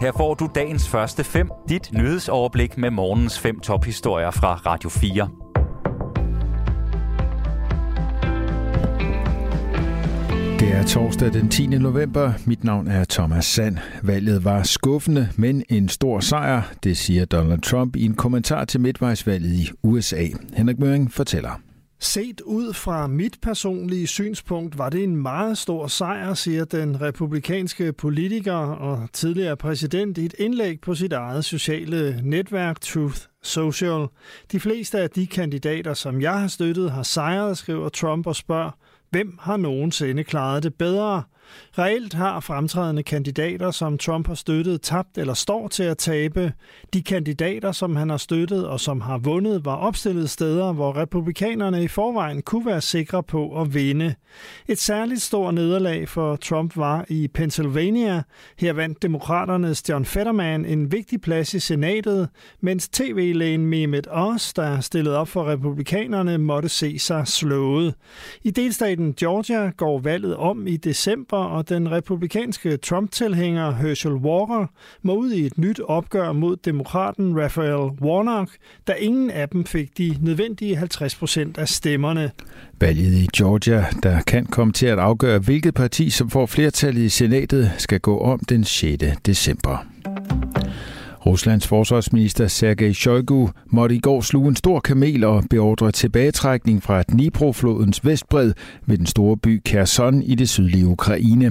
Her får du dagens første fem, dit nyhedsoverblik med morgens fem tophistorier fra Radio 4. Det er torsdag den 10. november. Mit navn er Thomas Sand. Valget var skuffende, men en stor sejr, det siger Donald Trump i en kommentar til midtvejsvalget i USA. Henrik Møring fortæller. Set ud fra mit personlige synspunkt var det en meget stor sejr, siger den republikanske politiker og tidligere præsident i et indlæg på sit eget sociale netværk Truth Social. De fleste af de kandidater, som jeg har støttet, har sejret, skriver Trump og spørger, hvem har nogensinde klaret det bedre? Reelt har fremtrædende kandidater, som Trump har støttet, tabt eller står til at tabe. De kandidater, som han har støttet og som har vundet, var opstillet steder, hvor republikanerne i forvejen kunne være sikre på at vinde. Et særligt stort nederlag for Trump var i Pennsylvania. Her vandt demokraternes John Fetterman en vigtig plads i senatet, mens tv-lægen Mehmet Oz, der stillede op for republikanerne, måtte se sig slået. I delstaten Georgia går valget om i december, og den republikanske Trump-tilhænger Herschel Walker må ud i et nyt opgør mod demokraten Raphael Warnock, da ingen af dem fik de nødvendige 50 procent af stemmerne. Valget i Georgia, der kan komme til at afgøre, hvilket parti, som får flertallet i senatet, skal gå om den 6. december. Ruslands forsvarsminister Sergej Shoigu måtte i går sluge en stor kamel og beordre tilbagetrækning fra Dnipro-flodens vestbred ved den store by Kherson i det sydlige Ukraine.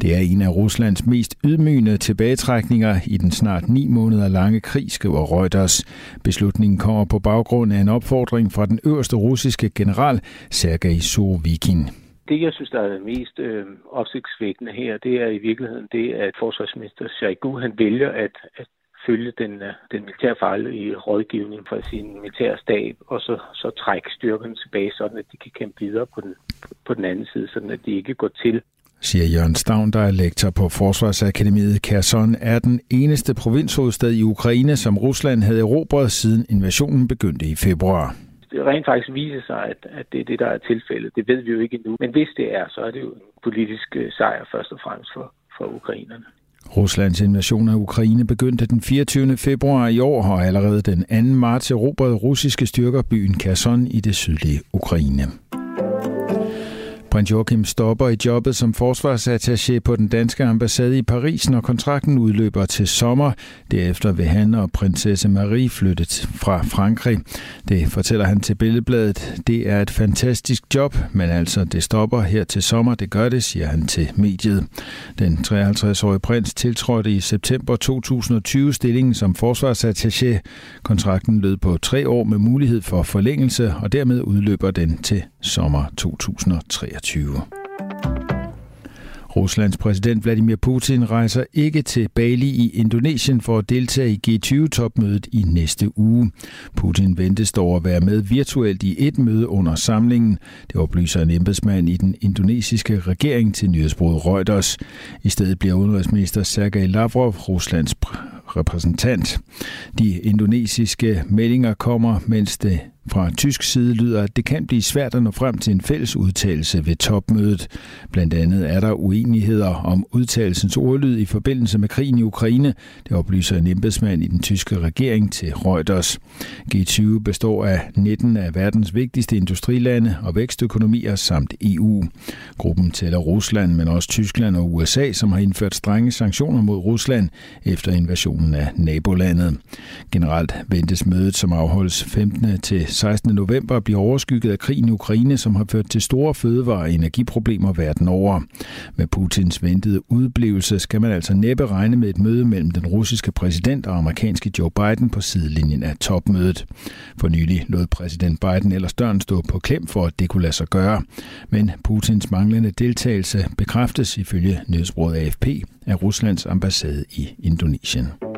Det er en af Ruslands mest ydmygende tilbagetrækninger i den snart ni måneder lange krig, skriver Reuters. Beslutningen kommer på baggrund af en opfordring fra den øverste russiske general Sergej Surovikin. Det, jeg synes, der er det mest øh, opsigtsvækkende her, det er i virkeligheden det, at forsvarsminister Shoigu han vælger at, at følge den, øh, den militærfaglige rådgivning fra sin militærstab, og så, så trække styrkerne tilbage, sådan at de kan kæmpe videre på den, på den anden side, sådan at de ikke går til siger Jørgen Stavn, der er lektor på Forsvarsakademiet. Kherson er den eneste provinshovedstad i Ukraine, som Rusland havde erobret siden invasionen begyndte i februar. Det rent faktisk viser sig, at, at det er det, der er tilfældet. Det ved vi jo ikke endnu. Men hvis det er, så er det jo en politisk øh, sejr først og fremmest for, for ukrainerne. Ruslands invasion af Ukraine begyndte den 24. februar i år, og allerede den 2. marts erobrede russiske styrker byen Kherson i det sydlige Ukraine. Prins Joachim stopper i jobbet som forsvarsattaché på den danske ambassade i Paris, når kontrakten udløber til sommer. Derefter vil han og prinsesse Marie flytte fra Frankrig. Det fortæller han til Billedbladet. Det er et fantastisk job, men altså det stopper her til sommer. Det gør det, siger han til mediet. Den 53-årige prins tiltrådte i september 2020 stillingen som forsvarsattaché. Kontrakten lød på tre år med mulighed for forlængelse, og dermed udløber den til sommer 2023. 2023. Ruslands præsident Vladimir Putin rejser ikke til Bali i Indonesien for at deltage i G20-topmødet i næste uge. Putin ventes dog at være med virtuelt i et møde under samlingen. Det oplyser en embedsmand i den indonesiske regering til nyhedsbruget Reuters. I stedet bliver udenrigsminister Sergej Lavrov Ruslands repræsentant. De indonesiske meldinger kommer, mens det fra tysk side lyder, at det kan blive svært at nå frem til en fælles udtalelse ved topmødet. Blandt andet er der uenigheder om udtalelsens ordlyd i forbindelse med krigen i Ukraine. Det oplyser en embedsmand i den tyske regering til Reuters. G20 består af 19 af verdens vigtigste industrilande og vækstøkonomier samt EU. Gruppen tæller Rusland, men også Tyskland og USA, som har indført strenge sanktioner mod Rusland efter invasionen af nabolandet. Generelt ventes mødet, som afholdes 15. til 16. november bliver overskygget af krigen i Ukraine, som har ført til store fødevare- og energiproblemer verden over. Med Putins ventede udblivelse skal man altså næppe regne med et møde mellem den russiske præsident og amerikanske Joe Biden på sidelinjen af topmødet. For nylig lod præsident Biden ellers døren stå på klem for, at det kunne lade sig gøre. Men Putins manglende deltagelse bekræftes ifølge nyhedsbruget AFP af Ruslands ambassade i Indonesien.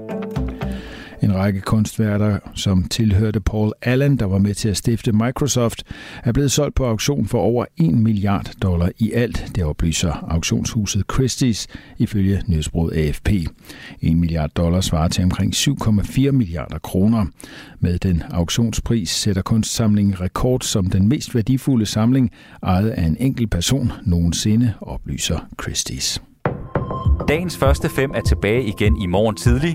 En række kunstværter, som tilhørte Paul Allen, der var med til at stifte Microsoft, er blevet solgt på auktion for over 1 milliard dollar i alt. Det oplyser auktionshuset Christie's ifølge nyhedsbruget AFP. 1 milliard dollar svarer til omkring 7,4 milliarder kroner. Med den auktionspris sætter kunstsamlingen rekord som den mest værdifulde samling ejet af en enkelt person nogensinde, oplyser Christie's. Dagens første fem er tilbage igen i morgen tidlig.